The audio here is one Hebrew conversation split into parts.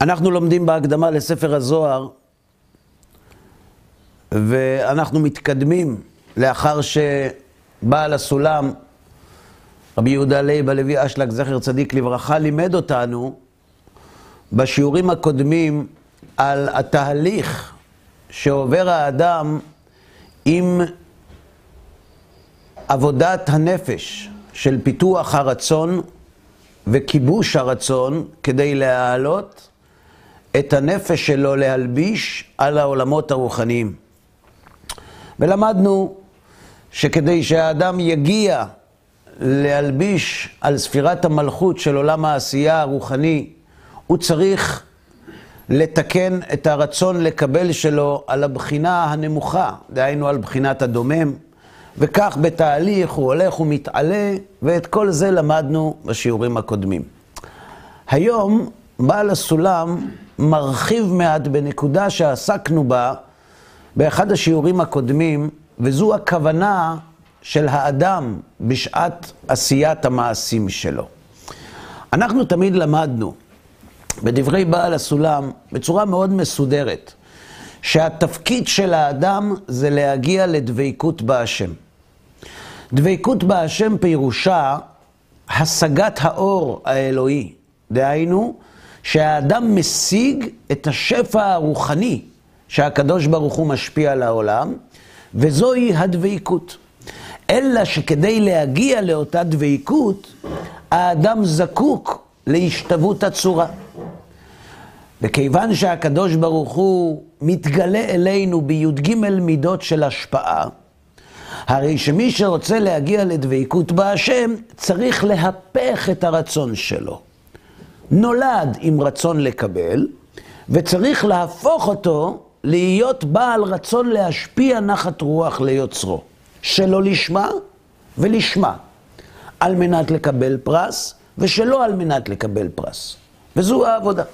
אנחנו לומדים בהקדמה לספר הזוהר, ואנחנו מתקדמים לאחר שבעל הסולם, רבי יהודה לייב הלוי אשלג, זכר צדיק לברכה, לימד אותנו בשיעורים הקודמים על התהליך שעובר האדם עם עבודת הנפש של פיתוח הרצון וכיבוש הרצון כדי להעלות את הנפש שלו להלביש על העולמות הרוחניים. ולמדנו שכדי שהאדם יגיע להלביש על ספירת המלכות של עולם העשייה הרוחני, הוא צריך לתקן את הרצון לקבל שלו על הבחינה הנמוכה, דהיינו על בחינת הדומם, וכך בתהליך הוא הולך ומתעלה, ואת כל זה למדנו בשיעורים הקודמים. היום בעל הסולם מרחיב מעט בנקודה שעסקנו בה באחד השיעורים הקודמים, וזו הכוונה של האדם בשעת עשיית המעשים שלו. אנחנו תמיד למדנו בדברי בעל הסולם, בצורה מאוד מסודרת, שהתפקיד של האדם זה להגיע לדבקות בהשם. דבקות בהשם פירושה השגת האור האלוהי. דהיינו, שהאדם משיג את השפע הרוחני שהקדוש ברוך הוא משפיע על העולם, וזוהי הדבקות. אלא שכדי להגיע לאותה דבקות, האדם זקוק להשתוות הצורה. וכיוון שהקדוש ברוך הוא מתגלה אלינו בי"ג מידות של השפעה, הרי שמי שרוצה להגיע לדבקות בהשם, צריך להפך את הרצון שלו. נולד עם רצון לקבל, וצריך להפוך אותו להיות בעל רצון להשפיע נחת רוח ליוצרו. שלא לשמה ולשמה, על מנת לקבל פרס, ושלא על מנת לקבל פרס. וזו העבודה.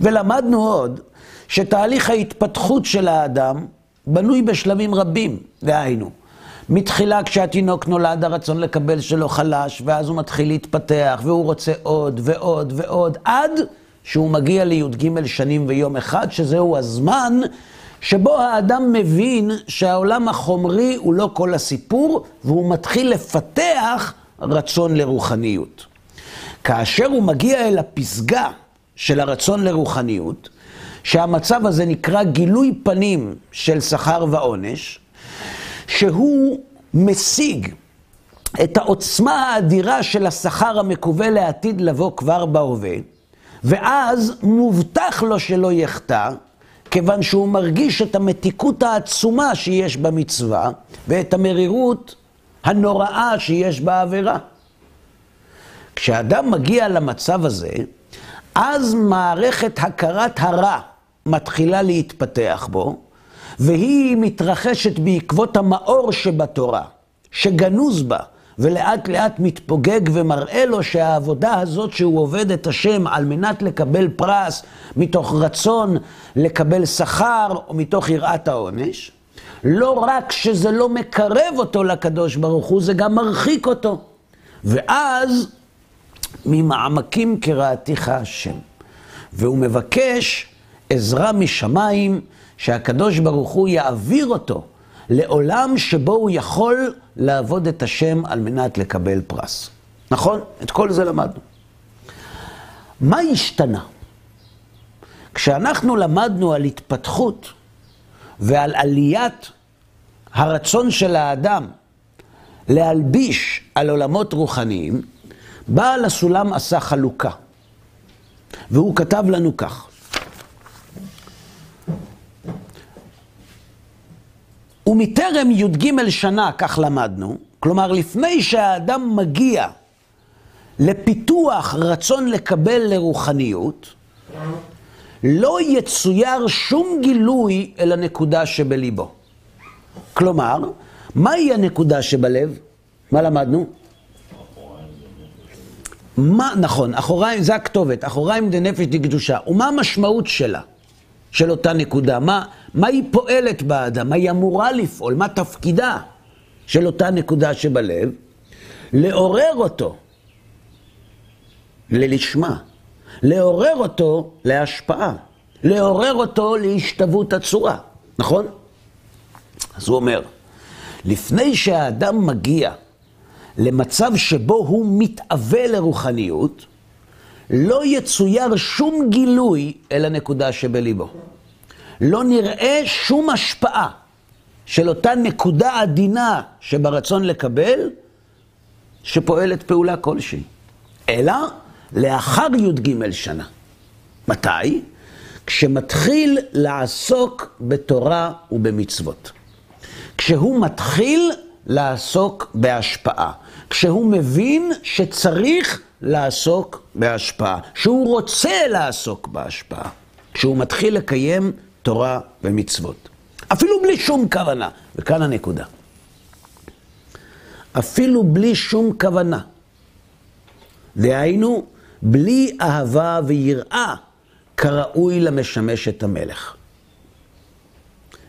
ולמדנו עוד שתהליך ההתפתחות של האדם בנוי בשלבים רבים, דהיינו, מתחילה כשהתינוק נולד הרצון לקבל שלו חלש, ואז הוא מתחיל להתפתח, והוא רוצה עוד ועוד ועוד, עד שהוא מגיע לי"ג שנים ויום אחד, שזהו הזמן שבו האדם מבין שהעולם החומרי הוא לא כל הסיפור, והוא מתחיל לפתח רצון לרוחניות. כאשר הוא מגיע אל הפסגה של הרצון לרוחניות, שהמצב הזה נקרא גילוי פנים של שכר ועונש, שהוא משיג את העוצמה האדירה של השכר המקווה לעתיד לבוא כבר בהווה, ואז מובטח לו שלא יחטא, כיוון שהוא מרגיש את המתיקות העצומה שיש במצווה, ואת המרירות הנוראה שיש בעבירה. כשאדם מגיע למצב הזה, אז מערכת הכרת הרע מתחילה להתפתח בו, והיא מתרחשת בעקבות המאור שבתורה, שגנוז בה, ולאט לאט מתפוגג ומראה לו שהעבודה הזאת שהוא עובד את השם על מנת לקבל פרס, מתוך רצון לקבל שכר או מתוך יראת העונש, לא רק שזה לא מקרב אותו לקדוש ברוך הוא, זה גם מרחיק אותו. ואז ממעמקים קראתיך השם. והוא מבקש עזרה משמיים, שהקדוש ברוך הוא יעביר אותו לעולם שבו הוא יכול לעבוד את השם על מנת לקבל פרס. נכון? את כל זה למדנו. מה השתנה? כשאנחנו למדנו על התפתחות ועל עליית הרצון של האדם להלביש על עולמות רוחניים, בעל הסולם עשה חלוקה. והוא כתב לנו כך: ומטרם י"ג שנה, כך למדנו, כלומר לפני שהאדם מגיע לפיתוח רצון לקבל לרוחניות, לא יצויר שום גילוי אל הנקודה שבליבו. כלומר, מהי הנקודה שבלב? מה למדנו? מה, נכון, אחוריים, זה הכתובת, אחוריים דנפש דקדושה. ומה המשמעות שלה, של אותה נקודה? מה, מה היא פועלת באדם? מה היא אמורה לפעול? מה תפקידה של אותה נקודה שבלב? לעורר אותו ללשמה, לעורר אותו להשפעה, לעורר אותו להשתוות הצורה, נכון? אז הוא אומר, לפני שהאדם מגיע למצב שבו הוא מתאווה לרוחניות, לא יצויר שום גילוי אל הנקודה שבליבו. לא נראה שום השפעה של אותה נקודה עדינה שברצון לקבל, שפועלת פעולה כלשהי. אלא לאחר י"ג שנה. מתי? כשמתחיל לעסוק בתורה ובמצוות. כשהוא מתחיל לעסוק בהשפעה. כשהוא מבין שצריך לעסוק בהשפעה. שהוא רוצה לעסוק בהשפעה. כשהוא מתחיל לקיים תורה ומצוות. אפילו בלי שום כוונה. וכאן הנקודה. אפילו בלי שום כוונה. דהיינו, בלי אהבה ויראה כראוי למשמש את המלך.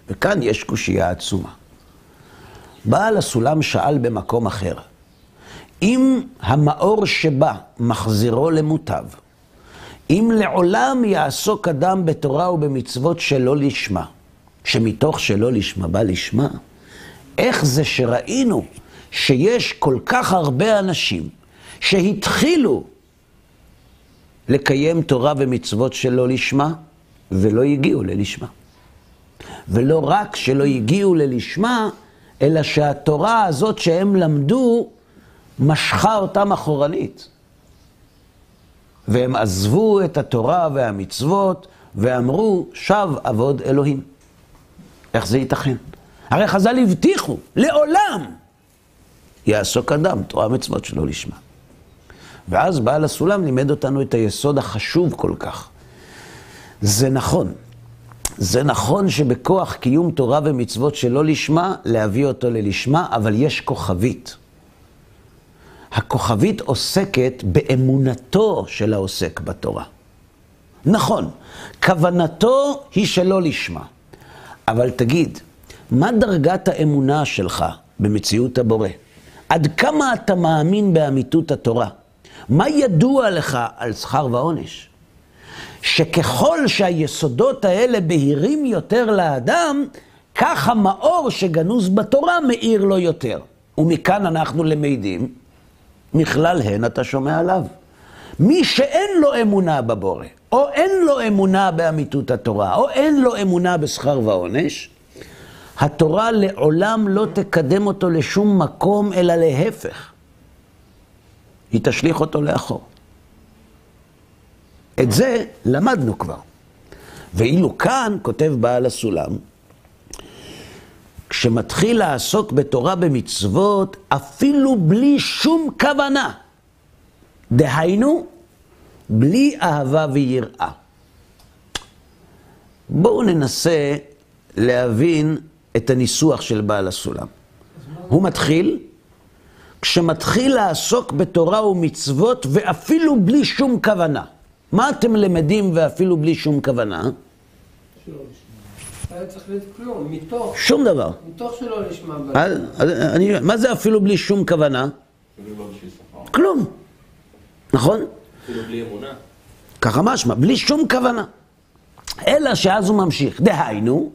וכאן יש קושייה עצומה. בעל הסולם שאל במקום אחר, אם המאור שבא מחזירו למוטב, אם לעולם יעסוק אדם בתורה ובמצוות שלא לשמה, שמתוך שלא לשמה בא לשמה, איך זה שראינו שיש כל כך הרבה אנשים שהתחילו לקיים תורה ומצוות שלא לשמה, ולא הגיעו ללשמה. ולא רק שלא הגיעו ללשמה, אלא שהתורה הזאת שהם למדו, משכה אותם אחורנית. והם עזבו את התורה והמצוות, ואמרו, שב עבוד אלוהים. איך זה ייתכן? הרי חז"ל הבטיחו, לעולם יעסוק אדם, תורה ומצוות שלא לשמה. ואז בעל הסולם לימד אותנו את היסוד החשוב כל כך. זה נכון. זה נכון שבכוח קיום תורה ומצוות שלא לשמה, להביא אותו ללשמה, אבל יש כוכבית. הכוכבית עוסקת באמונתו של העוסק בתורה. נכון, כוונתו היא שלא לשמה. אבל תגיד, מה דרגת האמונה שלך במציאות הבורא? עד כמה אתה מאמין באמיתות התורה? מה ידוע לך על שכר ועונש? שככל שהיסודות האלה בהירים יותר לאדם, כך המאור שגנוז בתורה מאיר לו יותר. ומכאן אנחנו למדים, מכלל הן אתה שומע עליו. מי שאין לו אמונה בבורא, או אין לו אמונה באמיתות התורה, או אין לו אמונה בשכר ועונש, התורה לעולם לא תקדם אותו לשום מקום, אלא להפך. היא תשליך אותו לאחור. את זה למדנו כבר. ואילו כאן, כותב בעל הסולם, כשמתחיל לעסוק בתורה במצוות, אפילו בלי שום כוונה, דהיינו, בלי אהבה ויראה. בואו ננסה להבין את הניסוח של בעל הסולם. הוא מתחיל, כשמתחיל לעסוק בתורה ומצוות ואפילו בלי שום כוונה. מה אתם למדים ואפילו בלי שום כוונה? היה צריך להיות כלום, מתוך, שום דבר. מתוך שלא נשמע אני, מה זה אפילו בלי שום כוונה? כלום. נכון? אפילו בלי אמונה. ככה משמע, בלי שום כוונה. אלא שאז הוא ממשיך. דהיינו,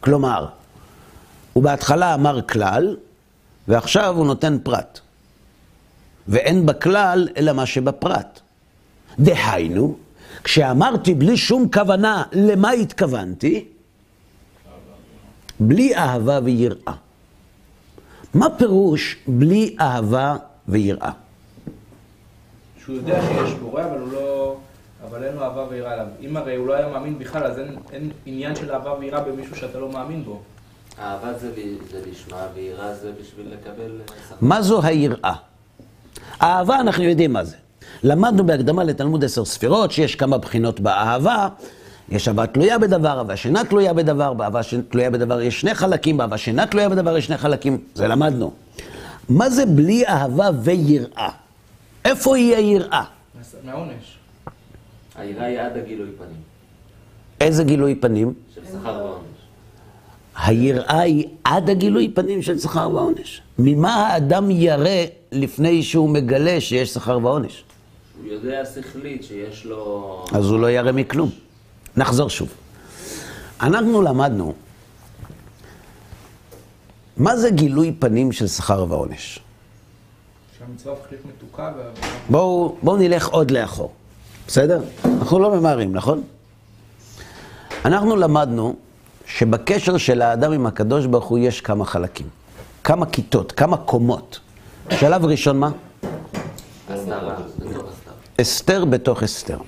כלומר, הוא בהתחלה אמר כלל, ועכשיו הוא נותן פרט. ואין בכלל אלא מה שבפרט. דהיינו, כשאמרתי בלי שום כוונה למה התכוונתי, בלי אהבה ויראה. מה פירוש בלי אהבה ויראה? שהוא יודע שיש בורא, אבל הוא לא... אבל אין לו אהבה ויראה עליו. אם הרי הוא לא היה מאמין בכלל, אז אין, אין עניין של אהבה ויראה במישהו שאתה לא מאמין בו. אהבה זה, ב- זה לשמה, ויראה זה בשביל לקבל. מה זו היראה? אהבה אנחנו יודעים מה זה. למדנו בהקדמה לתלמוד עשר ספירות שיש כמה בחינות באהבה. יש אהבה תלויה בדבר, אהבה שאינה תלויה בדבר, באהבה שתלויה בדבר יש שני חלקים, באהבה שאינה תלויה בדבר יש שני חלקים. זה למדנו. מה זה בלי אהבה ויראה? איפה היא היראה? מהעונש. היראה היא עד הגילוי פנים, איזה גילוי פנים? של שכר ועונש. היראה היא עד הגילוי פנים של שכר ועונש. ממה האדם ירא לפני שהוא מגלה שיש שכר ועונש? הוא יודע שכלית שיש לו... אז הוא לא ירא מכלום. נחזור שוב. אנחנו למדנו מה זה גילוי פנים של שכר ועונש. מתוקה. בואו בוא נלך עוד לאחור, בסדר? אנחנו לא ממהרים, נכון? אנחנו למדנו שבקשר של האדם עם הקדוש ברוך הוא יש כמה חלקים, כמה כיתות, כמה קומות. שלב ראשון מה? אסתר בתוך אסתר.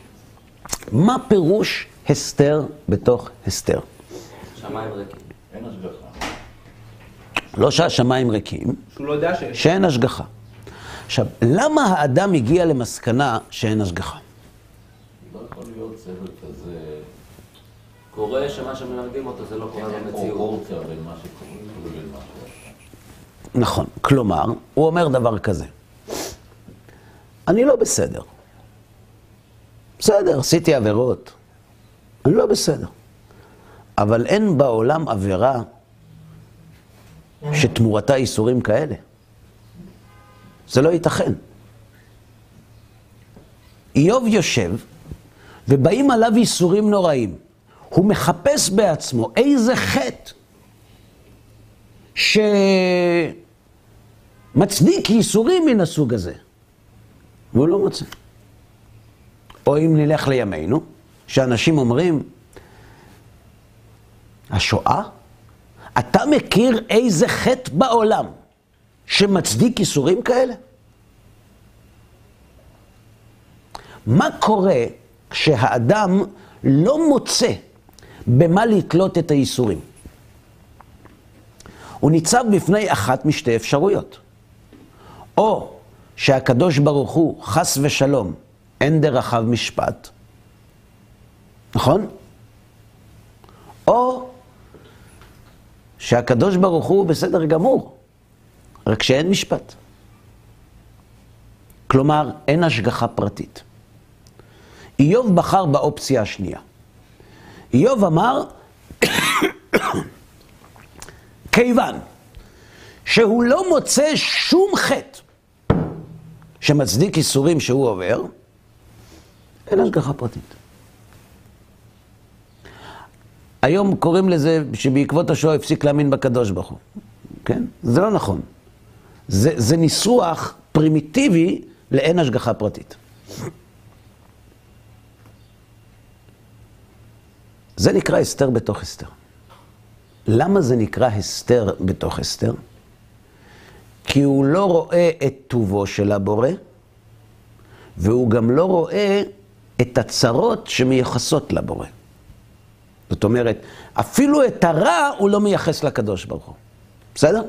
מה פירוש הסתר בתוך הסתר? שמיים ריקים. אין השגחה. לא שהשמיים ריקים, שהוא לא יודע שיש. שאין השגחה. עכשיו, למה האדם הגיע למסקנה שאין השגחה? לא יכול להיות סבל כזה, קורה שמה שמלמדים אותו זה לא קורה אין במציאות. פרופורציה בין מה שקוראים לו לבין מה ש... נכון. כלומר, הוא אומר דבר כזה, אני לא בסדר. בסדר, עשיתי עבירות. לא בסדר. אבל אין בעולם עבירה שתמורתה איסורים כאלה. זה לא ייתכן. איוב יושב, ובאים עליו איסורים נוראים. הוא מחפש בעצמו איזה חטא שמצדיק ייסורים מן הסוג הזה. והוא לא מוצא. או אם נלך לימינו, שאנשים אומרים, השואה? אתה מכיר איזה חטא בעולם שמצדיק ייסורים כאלה? מה קורה כשהאדם לא מוצא במה לתלות את הייסורים? הוא ניצב בפני אחת משתי אפשרויות. או שהקדוש ברוך הוא, חס ושלום, אין דרכיו משפט, נכון? או שהקדוש ברוך הוא בסדר גמור, רק שאין משפט. כלומר, אין השגחה פרטית. איוב בחר באופציה השנייה. איוב אמר, כיוון שהוא לא מוצא שום חטא שמצדיק איסורים שהוא עובר, אין השגחה פרטית. היום קוראים לזה שבעקבות השואה הפסיק להאמין בקדוש ברוך הוא. כן? זה לא נכון. זה, זה ניסוח פרימיטיבי לאין השגחה פרטית. זה נקרא הסתר בתוך הסתר. למה זה נקרא הסתר בתוך הסתר? כי הוא לא רואה את טובו של הבורא, והוא גם לא רואה את הצרות שמייחסות לבורא. זאת אומרת, אפילו את הרע הוא לא מייחס לקדוש ברוך הוא. בסדר?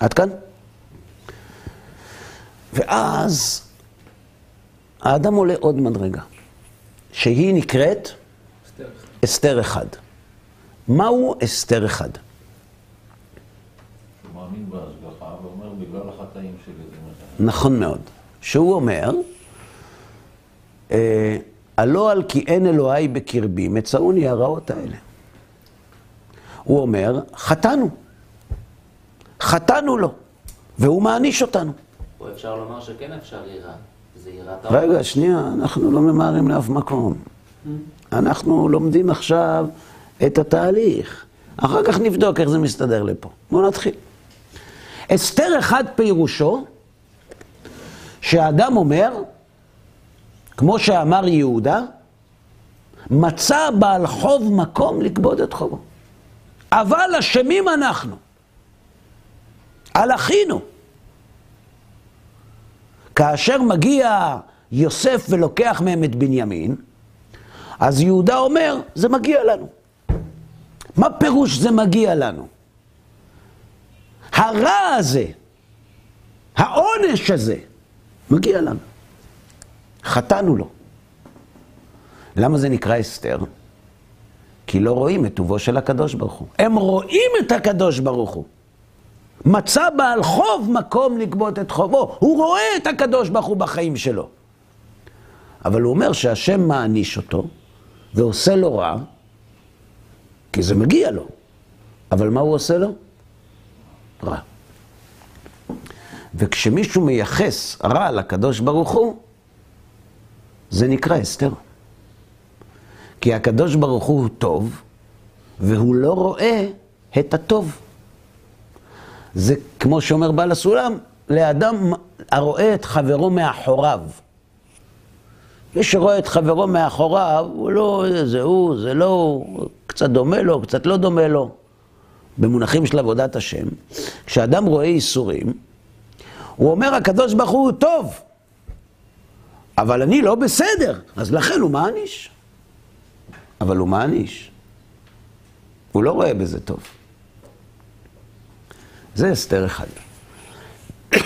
עד כאן? ואז האדם עולה עוד מדרגה, שהיא נקראת אסתר. אסתר אחד. מהו אסתר אחד? שהוא מאמין בהשגחה ואומר, בגלל החטאים שלי זה מה שאני... נכון מאוד. שהוא אומר, אה, הלא על כי אין אלוהי בקרבי, מצאוני הרעות האלה. הוא אומר, חטאנו. חטאנו לו, והוא מעניש אותנו. פה אפשר לומר שכן אפשר יראה. זה יראת רגע, שנייה, אנחנו לא ממהרים לאף מקום. אנחנו לומדים עכשיו את התהליך. אחר כך נבדוק איך זה מסתדר לפה. בואו נתחיל. אסתר אחד פירושו שהאדם אומר, כמו שאמר יהודה, מצא בעל חוב מקום לגבות את חובו. אבל אשמים אנחנו. על אחינו. כאשר מגיע יוסף ולוקח מהם את בנימין, אז יהודה אומר, זה מגיע לנו. מה פירוש זה מגיע לנו? הרע הזה, העונש הזה, מגיע לנו. חטאנו לו. למה זה נקרא אסתר? כי לא רואים את טובו של הקדוש ברוך הוא. הם רואים את הקדוש ברוך הוא. מצא בעל חוב מקום לגבות את חובו. הוא רואה את הקדוש ברוך הוא בחיים שלו. אבל הוא אומר שהשם מעניש אותו ועושה לו רע, כי זה מגיע לו. אבל מה הוא עושה לו? רע. וכשמישהו מייחס רע לקדוש ברוך הוא, זה נקרא אסתר. כי הקדוש ברוך הוא טוב, והוא לא רואה את הטוב. זה כמו שאומר בעל הסולם, לאדם הרואה את חברו מאחוריו. מי שרואה את חברו מאחוריו, הוא לא, זה הוא, זה לא, קצת דומה לו, קצת לא דומה לו. במונחים של עבודת השם, כשאדם רואה ייסורים, הוא אומר, הקדוש ברוך הוא טוב, אבל אני לא בסדר, אז לכן הוא מעניש. אבל הוא מעניש. הוא לא רואה בזה טוב. זה הסתר אחד.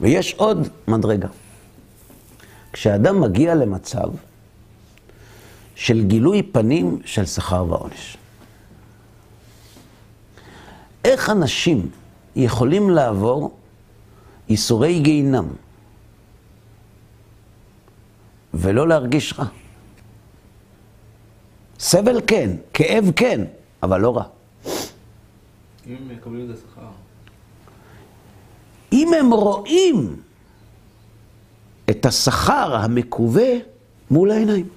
ויש עוד מדרגה. כשאדם מגיע למצב של גילוי פנים של שכר ועונש. איך אנשים יכולים לעבור ייסורי גיהינם ולא להרגיש רע? סבל כן, כאב כן, אבל לא רע. אם הם מקבלים את זה שכר. אם הם רואים את השכר המקווה מול העיניים.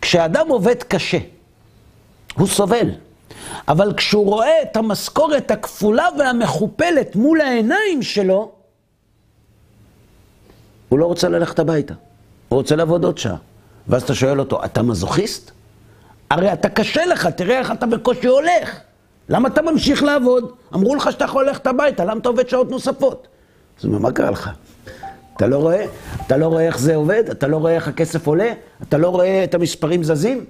כשאדם עובד קשה, הוא סובל. אבל כשהוא רואה את המשכורת הכפולה והמכופלת מול העיניים שלו, הוא לא רוצה ללכת הביתה. הוא רוצה לעבוד עוד שעה. ואז אתה שואל אותו, אתה מזוכיסט? הרי אתה קשה לך, תראה איך אתה בקושי הולך. למה אתה ממשיך לעבוד? אמרו לך שאתה יכול ללכת הביתה, למה אתה עובד שעות נוספות? אז הוא אומר, מה קרה לך? אתה לא רואה? אתה לא רואה איך זה עובד? אתה לא רואה איך הכסף עולה? אתה לא רואה את המספרים זזים?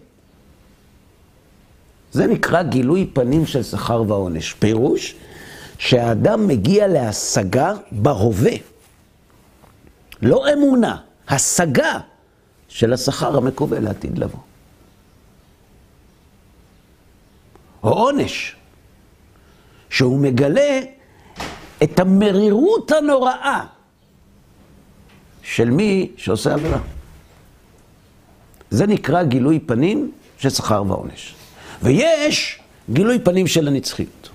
זה נקרא גילוי פנים של שכר ועונש. פירוש שהאדם מגיע להשגה בהווה. לא אמונה, השגה של השכר המקווה לעתיד לבוא. או עונש, שהוא מגלה את המרירות הנוראה של מי שעושה עבירה. זה נקרא גילוי פנים של שכר ועונש. ויש גילוי פנים של הנצחיות.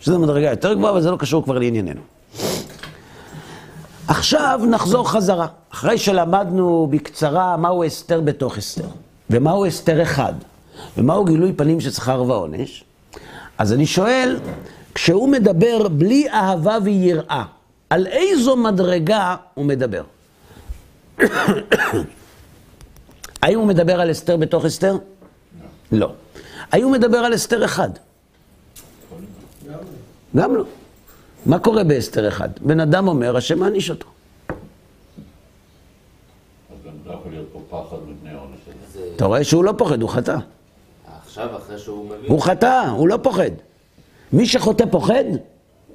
שזו מדרגה יותר גבוהה, אבל זה לא קשור כבר לענייננו. עכשיו נחזור חזרה. אחרי שלמדנו בקצרה מהו אסתר בתוך אסתר, ומהו אסתר אחד, ומהו גילוי פנים של שכר ועונש, אז אני שואל, כשהוא מדבר בלי אהבה ויראה, על איזו מדרגה הוא מדבר? האם הוא מדבר על אסתר בתוך אסתר? לא. האם הוא מדבר על אסתר אחד? גם לא. מה קורה באסתר אחד? בן אדם אומר, השם מעניש אותו. לא אתה רואה שהוא לא פוחד, הוא חטא. עכשיו, אחרי שהוא מבין... הוא חטא, הוא לא פוחד. מי שחוטא פוחד?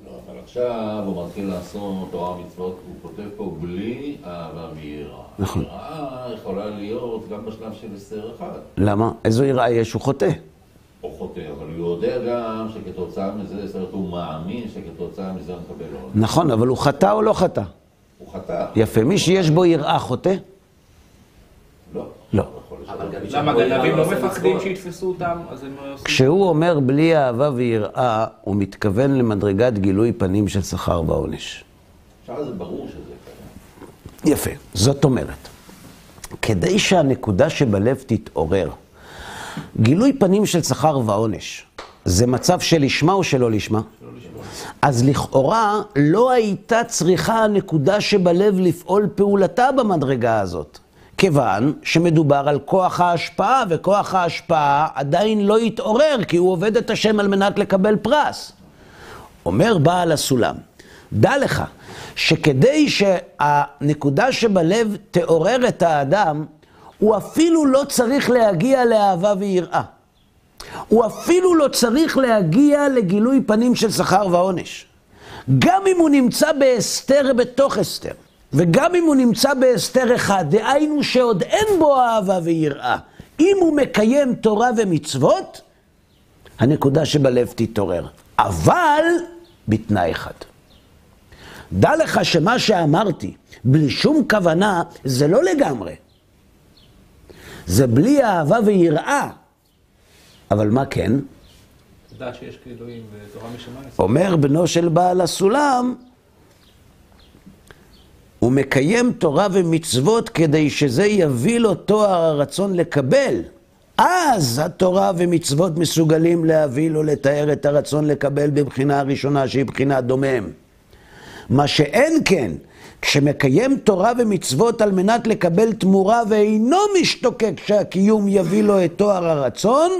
לא, אבל עכשיו הוא מתחיל לעשות תורה ומצוות, הוא כותב פה בלי אהבה ויראה. נכון. יראה יכולה להיות גם בשלב של אסתר אחד. למה? איזו יראה יש? הוא חוטא. הוא חוטא, אבל הוא יודע גם שכתוצאה מזה, זאת אומרת, הוא מאמין שכתוצאה מזה הוא מקבל עונש. נכון, אבל הוא חטא או לא חטא? הוא חטא. יפה. מי שיש בו יראה חוטא? לא. לא. למה גנבים לא מפחדים. שיתפסו אותם? אז הם עושים... כשהוא אומר בלי אהבה ויראה, הוא מתכוון למדרגת גילוי פנים של שכר ועונש. עכשיו זה ברור שזה קיים. יפה. זאת אומרת, כדי שהנקודה שבלב תתעורר, גילוי פנים של שכר ועונש, זה מצב של לשמה או שלא לשמה? אז לכאורה לא הייתה צריכה הנקודה שבלב לפעול פעולתה במדרגה הזאת. כיוון שמדובר על כוח ההשפעה, וכוח ההשפעה עדיין לא התעורר, כי הוא עובד את השם על מנת לקבל פרס. אומר בעל הסולם, דע לך שכדי שהנקודה שבלב תעורר את האדם, הוא אפילו לא צריך להגיע לאהבה ויראה. הוא אפילו לא צריך להגיע לגילוי פנים של שכר ועונש. גם אם הוא נמצא בהסתר בתוך הסתר, וגם אם הוא נמצא בהסתר אחד, דהיינו שעוד אין בו אהבה ויראה, אם הוא מקיים תורה ומצוות, הנקודה שבלב תתעורר. אבל בתנאי אחד. דע לך שמה שאמרתי, בלי שום כוונה, זה לא לגמרי. זה בלי אהבה ויראה. אבל מה כן? לדעת שיש כאלוהים ותורה משמיים. אומר בנו של בעל הסולם, הוא מקיים תורה ומצוות כדי שזה יביא לו תואר הרצון לקבל. אז התורה ומצוות מסוגלים להביא לו לתאר את הרצון לקבל בבחינה הראשונה שהיא בחינה דומם. מה שאין כן, כשמקיים תורה ומצוות על מנת לקבל תמורה ואינו משתוקק שהקיום יביא לו את תואר הרצון,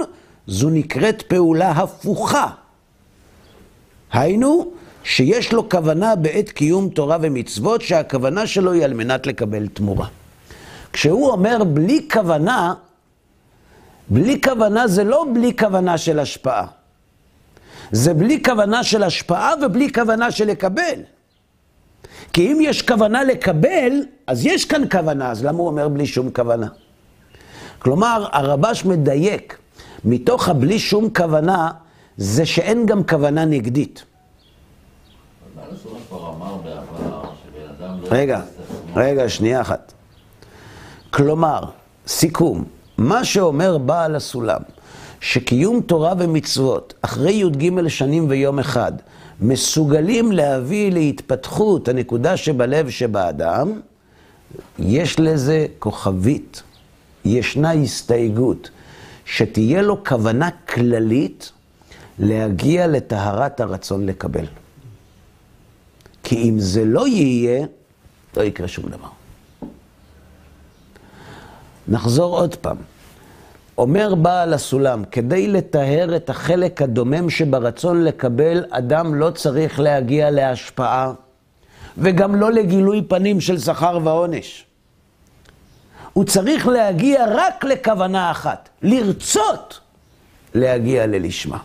זו נקראת פעולה הפוכה. היינו, שיש לו כוונה בעת קיום תורה ומצוות, שהכוונה שלו היא על מנת לקבל תמורה. כשהוא אומר בלי כוונה, בלי כוונה זה לא בלי כוונה של השפעה. זה בלי כוונה של השפעה ובלי כוונה של לקבל. כי אם יש כוונה לקבל, אז יש כאן כוונה, אז למה הוא אומר בלי שום כוונה? כלומר, הרבש מדייק, מתוך הבלי שום כוונה, זה שאין גם כוונה נגדית. רגע, רגע, שנייה אחת. כלומר, סיכום, מה שאומר בעל הסולם, שקיום תורה ומצוות אחרי י"ג שנים ויום אחד מסוגלים להביא להתפתחות הנקודה שבלב שבאדם, יש לזה כוכבית, ישנה הסתייגות, שתהיה לו כוונה כללית להגיע לטהרת הרצון לקבל. כי אם זה לא יהיה, לא יקרה שום דבר. נחזור עוד פעם. אומר בעל הסולם, כדי לטהר את החלק הדומם שברצון לקבל, אדם לא צריך להגיע להשפעה, וגם לא לגילוי פנים של שכר ועונש. הוא צריך להגיע רק לכוונה אחת, לרצות להגיע ללשמה.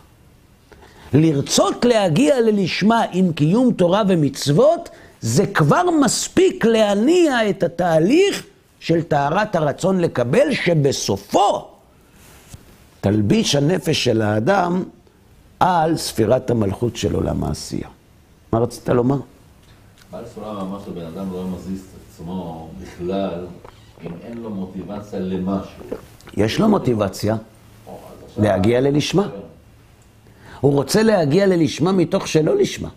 לרצות להגיע ללשמה עם קיום תורה ומצוות, זה כבר מספיק להניע את התהליך של טהרת הרצון לקבל, שבסופו תלביש הנפש של האדם על ספירת המלכות של עולם העשייה. מה רצית לומר? בעל הסולם אמר שבן אדם לא מזיז את עצמו בכלל אם אין לו מוטיבציה למשהו. יש לו מוטיבציה להגיע ללשמה. הוא רוצה להגיע ללשמה מתוך שלא לשמה.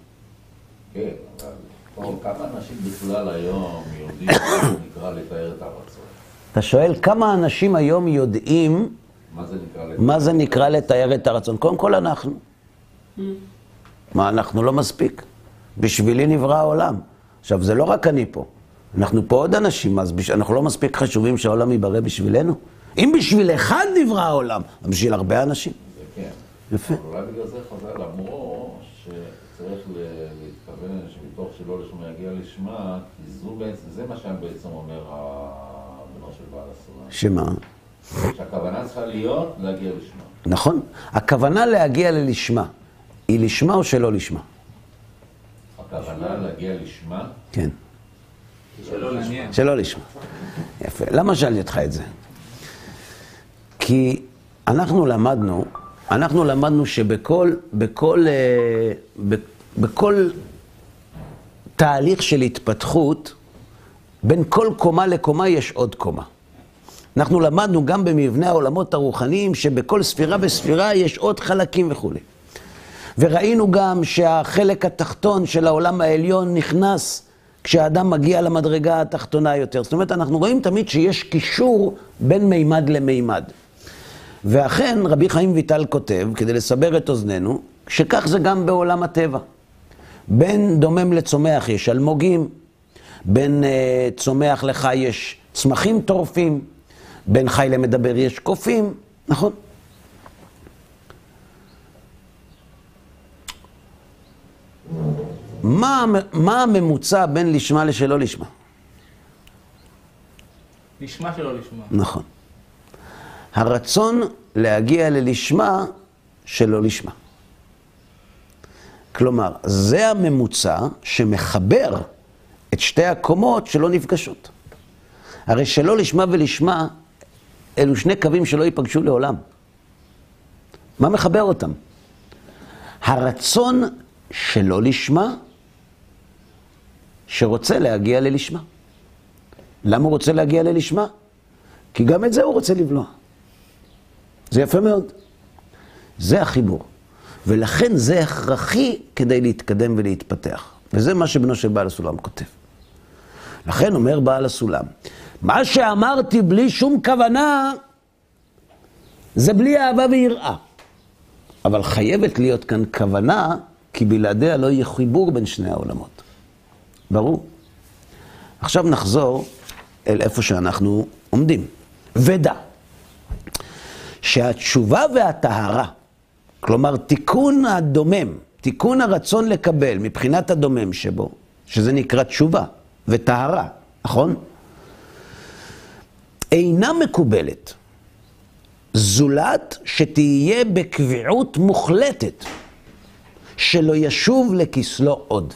כן, אבל כמה אנשים בכלל היום יודעים נקרא לתאר את הרצון? אתה שואל כמה אנשים היום יודעים מה זה נקרא לתאר? מה זה נקרא לתאר את הרצון? קודם כל אנחנו. מה, אנחנו לא מספיק? בשבילי נברא העולם. עכשיו, זה לא רק אני פה. אנחנו פה עוד אנשים, אז בש... אנחנו לא מספיק חשובים שהעולם ייברא בשבילנו? אם בשביל אחד נברא העולם, אז בשביל הרבה אנשים. זה כן. יפה. אולי בגלל זה חז"ל אמרו שצריך ל- להתכוון שמתוך שלא לשמה יגיע לשמה, כי זו בעצם, זה מה שבעצם אומר הבנו של בעל הסולם. שמה? שהכוונה צריכה להיות להגיע לשמה. נכון. הכוונה להגיע ללשמה, היא לשמה או שלא לשמה? הכוונה להגיע לשמה, כן. שלא לשמה. שלא לשמה. יפה. למה שאלתי אותך את זה? כי אנחנו למדנו, אנחנו למדנו שבכל, בכל, אה, בכל תהליך של התפתחות, בין כל קומה לקומה יש עוד קומה. אנחנו למדנו גם במבנה העולמות הרוחניים, שבכל ספירה וספירה יש עוד חלקים וכולי. וראינו גם שהחלק התחתון של העולם העליון נכנס כשהאדם מגיע למדרגה התחתונה יותר. זאת אומרת, אנחנו רואים תמיד שיש קישור בין מימד למימד. ואכן, רבי חיים ויטל כותב, כדי לסבר את אוזנינו, שכך זה גם בעולם הטבע. בין דומם לצומח יש אלמוגים, בין uh, צומח לחי יש צמחים טורפים, בין חי למדבר יש קופים, נכון? מה, מה הממוצע בין לשמה לשלא לשמה? נשמע שלא לשמוע. נכון. הרצון להגיע ללשמה שלא לשמה. כלומר, זה הממוצע שמחבר את שתי הקומות שלא נפגשות. הרי שלא לשמה ולשמה, אלו שני קווים שלא ייפגשו לעולם. מה מחבר אותם? הרצון שלא לשמה, שרוצה להגיע ללשמה. למה הוא רוצה להגיע ללשמה? כי גם את זה הוא רוצה לבלוע. זה יפה מאוד. זה החיבור. ולכן זה הכרחי כדי להתקדם ולהתפתח. וזה מה שבנו של בעל הסולם כותב. לכן אומר בעל הסולם, מה שאמרתי בלי שום כוונה, זה בלי אהבה ויראה. אבל חייבת להיות כאן כוונה, כי בלעדיה לא יהיה חיבור בין שני העולמות. ברור? עכשיו נחזור אל איפה שאנחנו עומדים. ודע שהתשובה והטהרה, כלומר תיקון הדומם, תיקון הרצון לקבל מבחינת הדומם שבו, שזה נקרא תשובה וטהרה, נכון? אינה מקובלת, זולת שתהיה בקביעות מוחלטת, שלא ישוב לכסלו עוד.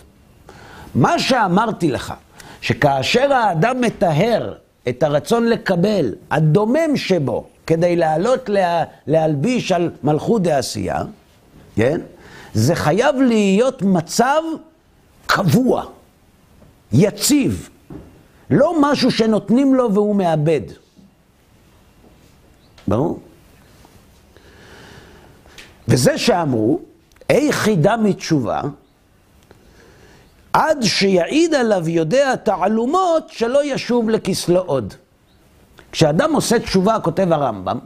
מה שאמרתי לך, שכאשר האדם מטהר את הרצון לקבל, הדומם שבו, כדי לעלות לה, להלביש על מלכות דעשייה, כן? זה חייב להיות מצב קבוע, יציב, לא משהו שנותנים לו והוא מאבד. ברור? וזה שאמרו, אי חידה מתשובה, עד שיעיד עליו יודע תעלומות שלא ישוב לכסלו עוד. כשאדם עושה תשובה, כותב הרמב"ם,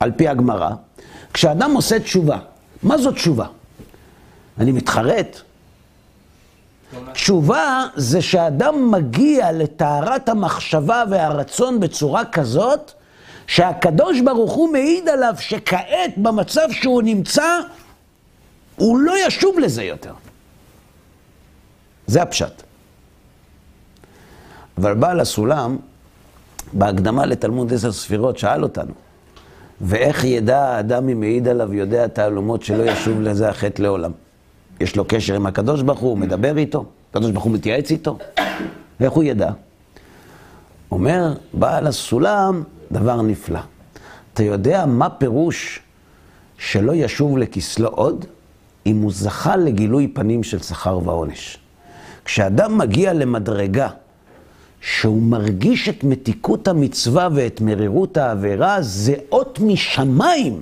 על פי הגמרא, כשאדם עושה תשובה, מה זאת תשובה? אני מתחרט. תשובה זה שאדם מגיע לטהרת המחשבה והרצון בצורה כזאת, שהקדוש ברוך הוא מעיד עליו שכעת במצב שהוא נמצא, הוא לא ישוב לזה יותר. זה הפשט. אבל בעל הסולם, בהקדמה לתלמוד עשר ספירות, שאל אותנו, ואיך ידע האדם אם מעיד עליו, יודע תעלומות שלא ישוב לזה החטא לעולם? יש לו קשר עם הקדוש ברוך הוא, הוא מדבר איתו, הקדוש ברוך הוא מתייעץ איתו, איך הוא ידע? אומר בעל הסולם דבר נפלא. אתה יודע מה פירוש שלא ישוב לכסלו עוד? אם הוא זכה לגילוי פנים של שכר ועונש. כשאדם מגיע למדרגה שהוא מרגיש את מתיקות המצווה ואת מרירות העבירה, זה אות משמיים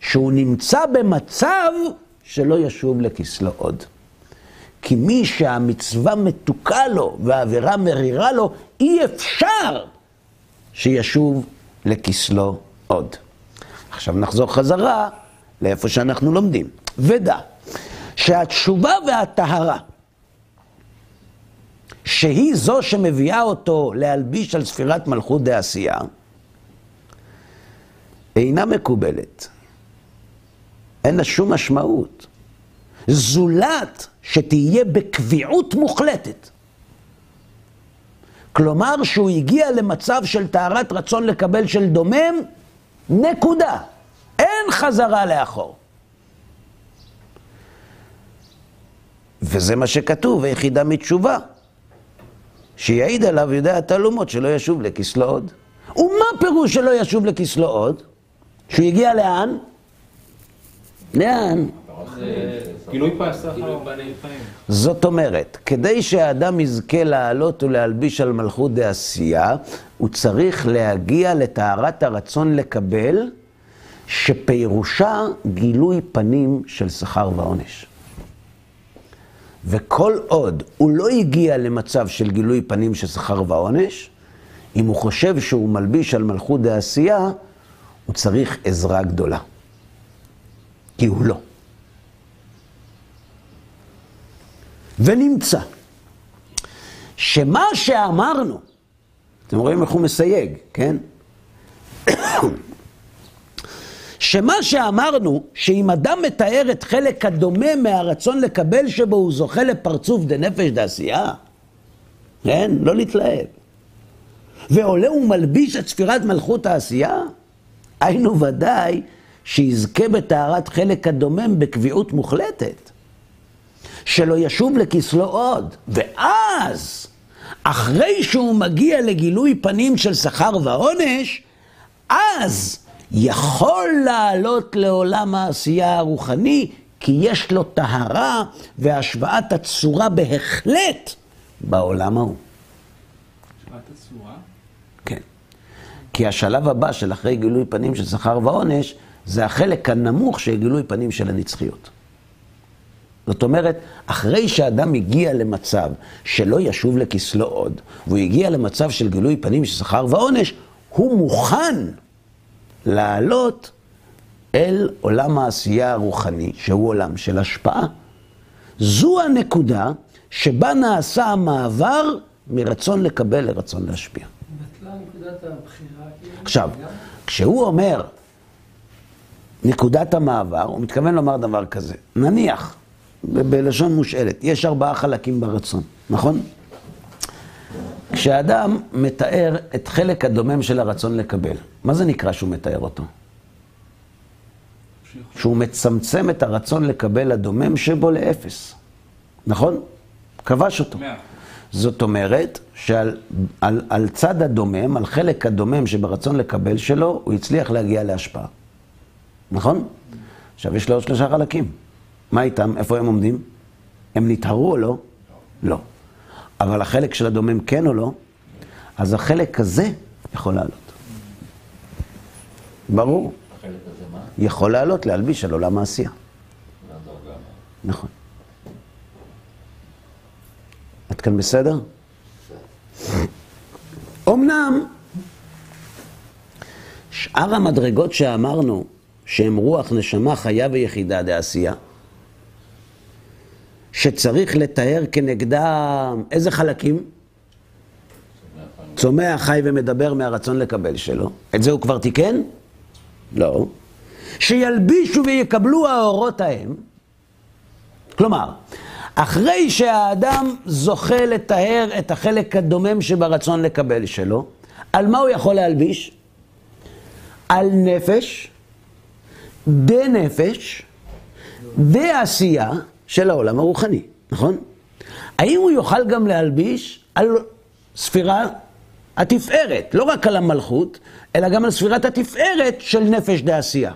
שהוא נמצא במצב שלא ישוב לכסלו עוד. כי מי שהמצווה מתוקה לו והעבירה מרירה לו, אי אפשר שישוב לכסלו עוד. עכשיו נחזור חזרה לאיפה שאנחנו לומדים. ודע שהתשובה והטהרה, שהיא זו שמביאה אותו להלביש על ספירת מלכות דעשייה, אינה מקובלת. אין לה שום משמעות. זולת שתהיה בקביעות מוחלטת. כלומר שהוא הגיע למצב של טהרת רצון לקבל של דומם, נקודה. אין חזרה לאחור. וזה מה שכתוב, היחידה מתשובה. שיעיד עליו יודע התעלומות שלא ישוב לכסלו עוד. ומה פירוש שלא ישוב לכסלו עוד? שהוא הגיע לאן? לאן? גילוי. גילוי פנים. זאת אומרת, כדי שהאדם יזכה לעלות ולהלביש על מלכות דעשייה, הוא צריך להגיע לטהרת הרצון לקבל, שפירושה גילוי פנים של שכר ועונש. וכל עוד הוא לא הגיע למצב של גילוי פנים של שכר ועונש, אם הוא חושב שהוא מלביש על מלכות דעשייה, הוא צריך עזרה גדולה. כי הוא לא. ונמצא שמה שאמרנו, אתם רואים איך הוא מסייג, כן? שמה שאמרנו, שאם אדם מתאר את חלק הדומה מהרצון לקבל שבו הוא זוכה לפרצוף דנפש דעשייה, כן? לא להתלהב. ועולה ומלביש את ספירת מלכות העשייה, היינו ודאי שיזכה בטהרת חלק הדומם בקביעות מוחלטת. שלא ישוב לכסלו עוד. ואז, אחרי שהוא מגיע לגילוי פנים של שכר ועונש, אז יכול לעלות לעולם העשייה הרוחני, כי יש לו טהרה והשוואת הצורה בהחלט בעולם ההוא. השוואת הצורה. כן. כי השלב הבא של אחרי גילוי פנים של שכר ועונש, זה החלק הנמוך של גילוי פנים של הנצחיות. זאת אומרת, אחרי שאדם הגיע למצב שלא ישוב לכסלו עוד, והוא הגיע למצב של גילוי פנים של שכר ועונש, הוא מוכן לעלות אל עולם העשייה הרוחני, שהוא עולם של השפעה. זו הנקודה שבה נעשה המעבר מרצון לקבל לרצון להשפיע. כאילו. עכשיו, כשהוא אומר נקודת המעבר, הוא מתכוון לומר דבר כזה. נניח, בלשון מושאלת, יש ארבעה חלקים ברצון, נכון? כשאדם מתאר את חלק הדומם של הרצון לקבל, מה זה נקרא שהוא מתאר אותו? שהוא מצמצם את הרצון לקבל הדומם שבו לאפס, נכון? כבש אותו. זאת אומרת שעל על, על צד הדומם, על חלק הדומם שברצון לקבל שלו, הוא הצליח להגיע להשפעה. נכון? עכשיו יש לו עוד שלושה חלקים. מה איתם? איפה הם עומדים? הם נטהרו או לא? לא. אבל החלק של הדומם כן או לא? אז החלק הזה יכול לעלות. ברור. החלק הזה מה? יכול לעלות, להלביש על עולם העשייה. נכון. עד כאן בסדר? אמנם, שאר המדרגות שאמרנו, שהם רוח, נשמה, חיה ויחידה דעשייה, שצריך לטהר כנגדם איזה חלקים? צומח, חי ומדבר מהרצון לקבל שלו. את זה הוא כבר תיקן? לא. שילבישו ויקבלו האורות ההם. כלומר, אחרי שהאדם זוכה לטהר את החלק הדומם שברצון לקבל שלו, על מה הוא יכול להלביש? על נפש, דה נפש, דה עשייה של העולם הרוחני, נכון? האם הוא יוכל גם להלביש על ספירה התפארת, לא רק על המלכות, אלא גם על ספירת התפארת של נפש דה עשייה?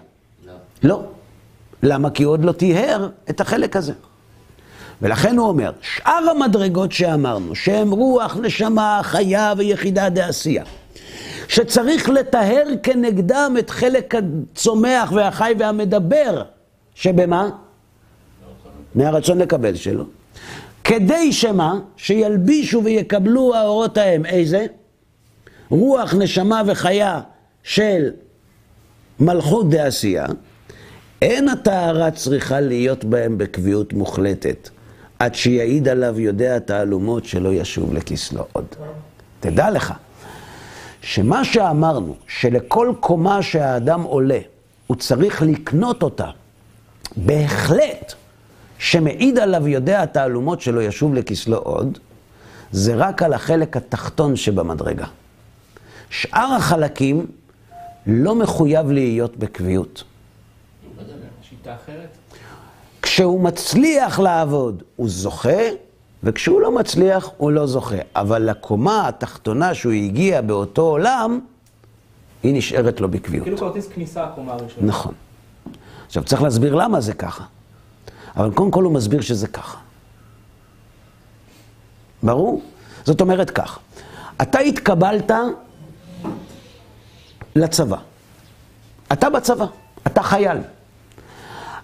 לא. לא. למה? כי הוא עוד לא טיהר את החלק הזה. ולכן הוא אומר, שאר המדרגות שאמרנו, שהם רוח, נשמה, חיה ויחידה דעשייה, שצריך לטהר כנגדם את חלק הצומח והחי והמדבר, שבמה? מהרצון לקבל שלו. כדי שמה? שילבישו ויקבלו האורות ההם. איזה? רוח, נשמה וחיה של מלכות דעשייה. אין הטהרה צריכה להיות בהם בקביעות מוחלטת, עד שיעיד עליו יודע תעלומות שלא ישוב לכסלו עוד. תדע לך, שמה שאמרנו, שלכל קומה שהאדם עולה, הוא צריך לקנות אותה, בהחלט, שמעיד עליו יודע התעלומות שלא ישוב לכסלו עוד, זה רק על החלק התחתון שבמדרגה. שאר החלקים לא מחויב להיות בקביעות. כשהוא מצליח לעבוד, הוא זוכה, וכשהוא לא מצליח, הוא לא זוכה. אבל לקומה התחתונה שהוא הגיע באותו עולם, היא נשארת לו בקביעות. כאילו כרטיס כניסה הקומה הראשונה. נכון. עכשיו, צריך להסביר למה זה ככה. אבל קודם כל הוא מסביר שזה ככה. ברור? זאת אומרת כך, אתה התקבלת לצבא. אתה בצבא, אתה חייל.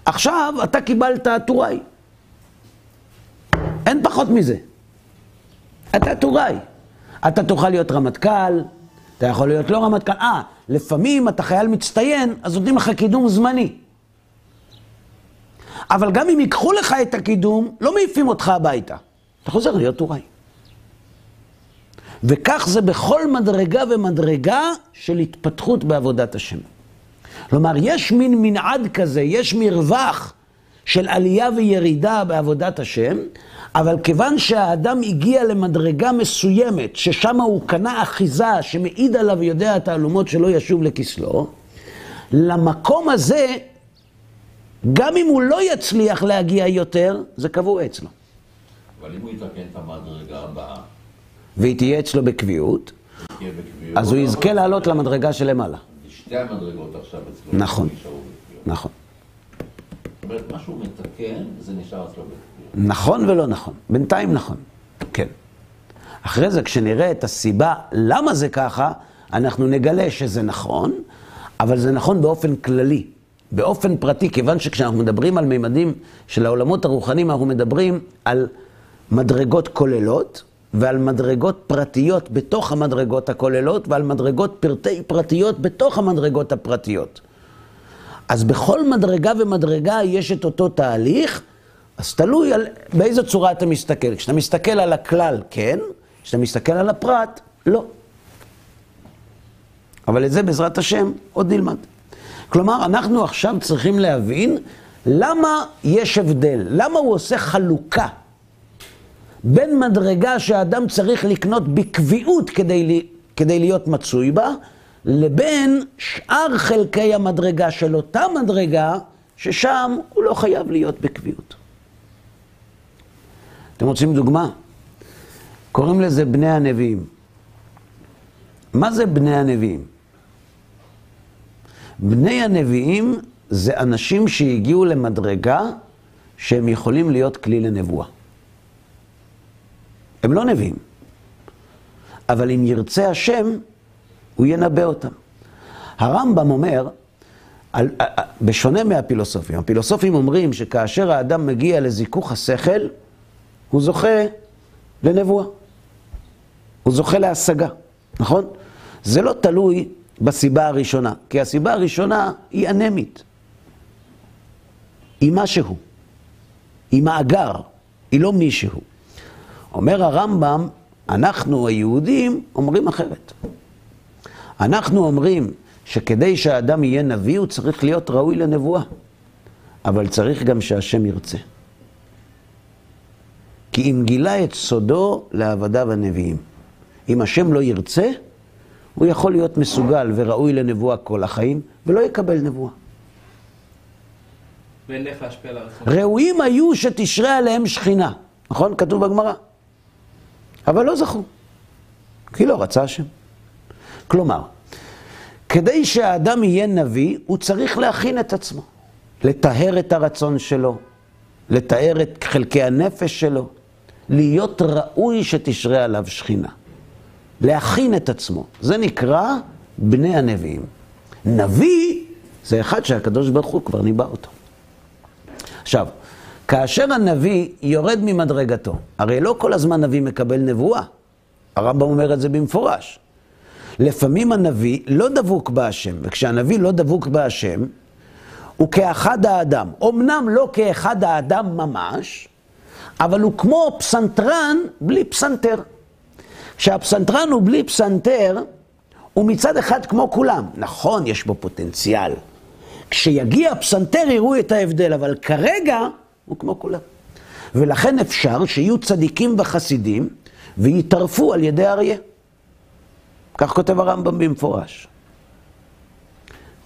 עכשיו אתה קיבלת טוראי. אין פחות מזה. אתה טוראי. אתה תוכל להיות רמטכ"ל, אתה יכול להיות לא רמטכ"ל. אה, לפעמים אתה חייל מצטיין, אז נותנים לך קידום זמני. אבל גם אם ייקחו לך את הקידום, לא מעיפים אותך הביתה. אתה חוזר להיות טוראי. וכך זה בכל מדרגה ומדרגה של התפתחות בעבודת השם. כלומר, יש מין מנעד כזה, יש מרווח של עלייה וירידה בעבודת השם, אבל כיוון שהאדם הגיע למדרגה מסוימת, ששם הוא קנה אחיזה שמעיד עליו ויודע התעלומות שלא ישוב לכסלו, למקום הזה, גם אם הוא לא יצליח להגיע יותר, זה קבוע אצלו. אבל אם הוא יתקן את המדרגה הבאה, והיא תהיה אצלו בקביעות, תהיה בקביעות. אז הוא יזכה לעלות למדרגה שלמעלה. שתי המדרגות עכשיו אצלו. נכון. נכון. זאת אומרת, מה שהוא מתקן, זה נשאר אצלו בקביעות. נכון ולא נכון. בינתיים נכון. כן. אחרי זה, כשנראה את הסיבה למה זה ככה, אנחנו נגלה שזה נכון, אבל זה נכון באופן כללי. באופן פרטי, כיוון שכשאנחנו מדברים על מימדים של העולמות הרוחניים, אנחנו מדברים על מדרגות כוללות ועל מדרגות פרטיות בתוך המדרגות הכוללות ועל מדרגות פרטי פרטיות בתוך המדרגות הפרטיות. אז בכל מדרגה ומדרגה יש את אותו תהליך, אז תלוי על באיזו צורה אתה מסתכל. כשאתה מסתכל על הכלל, כן, כשאתה מסתכל על הפרט, לא. אבל את זה בעזרת השם עוד נלמד. כלומר, אנחנו עכשיו צריכים להבין למה יש הבדל, למה הוא עושה חלוקה בין מדרגה שהאדם צריך לקנות בקביעות כדי, כדי להיות מצוי בה, לבין שאר חלקי המדרגה של אותה מדרגה, ששם הוא לא חייב להיות בקביעות. אתם רוצים דוגמה? קוראים לזה בני הנביאים. מה זה בני הנביאים? בני הנביאים זה אנשים שהגיעו למדרגה שהם יכולים להיות כלי לנבואה. הם לא נביאים, אבל אם ירצה השם, הוא ינבא אותם. הרמב"ם אומר, על, בשונה מהפילוסופים, הפילוסופים אומרים שכאשר האדם מגיע לזיכוך השכל, הוא זוכה לנבואה. הוא זוכה להשגה, נכון? זה לא תלוי בסיבה הראשונה, כי הסיבה הראשונה היא אנמית. היא משהו. היא מאגר, היא לא מישהו. אומר הרמב"ם, אנחנו היהודים אומרים אחרת. אנחנו אומרים שכדי שהאדם יהיה נביא הוא צריך להיות ראוי לנבואה, אבל צריך גם שהשם ירצה. כי אם גילה את סודו לעבדיו הנביאים. אם השם לא ירצה, הוא יכול להיות מסוגל וראוי לנבואה כל החיים, ולא יקבל נבואה. ואין דרך להשפיע על הרצון. ראויים היו שתשרה עליהם שכינה, נכון? כתוב בגמרא. אבל לא זכו, כי לא רצה השם. כלומר, כדי שהאדם יהיה נביא, הוא צריך להכין את עצמו, לטהר את הרצון שלו, לתאר את חלקי הנפש שלו, להיות ראוי שתשרה עליו שכינה. להכין את עצמו. זה נקרא בני הנביאים. נביא זה אחד שהקדוש ברוך הוא כבר ניבא אותו. עכשיו, כאשר הנביא יורד ממדרגתו, הרי לא כל הזמן נביא מקבל נבואה. הרמב"ם אומר את זה במפורש. לפעמים הנביא לא דבוק בהשם, וכשהנביא לא דבוק בהשם, הוא כאחד האדם. אמנם לא כאחד האדם ממש, אבל הוא כמו פסנתרן בלי פסנתר. כשהפסנתרן הוא בלי פסנתר, הוא מצד אחד כמו כולם. נכון, יש בו פוטנציאל. כשיגיע הפסנתר יראו את ההבדל, אבל כרגע הוא כמו כולם. ולכן אפשר שיהיו צדיקים וחסידים ויטרפו על ידי אריה. כך כותב הרמב"ם במפורש.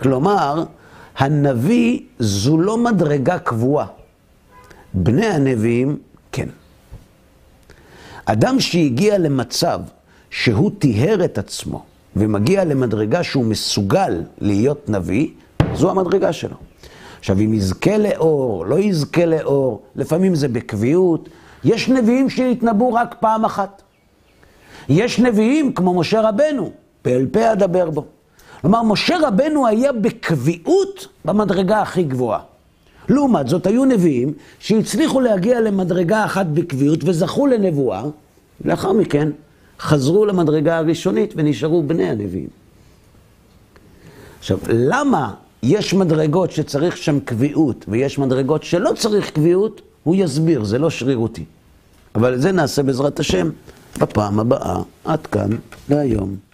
כלומר, הנביא זו לא מדרגה קבועה. בני הנביאים. אדם שהגיע למצב שהוא טיהר את עצמו ומגיע למדרגה שהוא מסוגל להיות נביא, זו המדרגה שלו. עכשיו, אם יזכה לאור, לא יזכה לאור, לפעמים זה בקביעות. יש נביאים שהתנבאו רק פעם אחת. יש נביאים כמו משה רבנו, פעל פה אדבר בו. כלומר, משה רבנו היה בקביעות במדרגה הכי גבוהה. לעומת זאת, היו נביאים שהצליחו להגיע למדרגה אחת בקביעות וזכו לנבואה, ולאחר מכן חזרו למדרגה הראשונית ונשארו בני הנביאים. עכשיו, למה יש מדרגות שצריך שם קביעות ויש מדרגות שלא צריך קביעות? הוא יסביר, זה לא שרירותי. אבל את זה נעשה בעזרת השם בפעם הבאה. עד כאן להיום.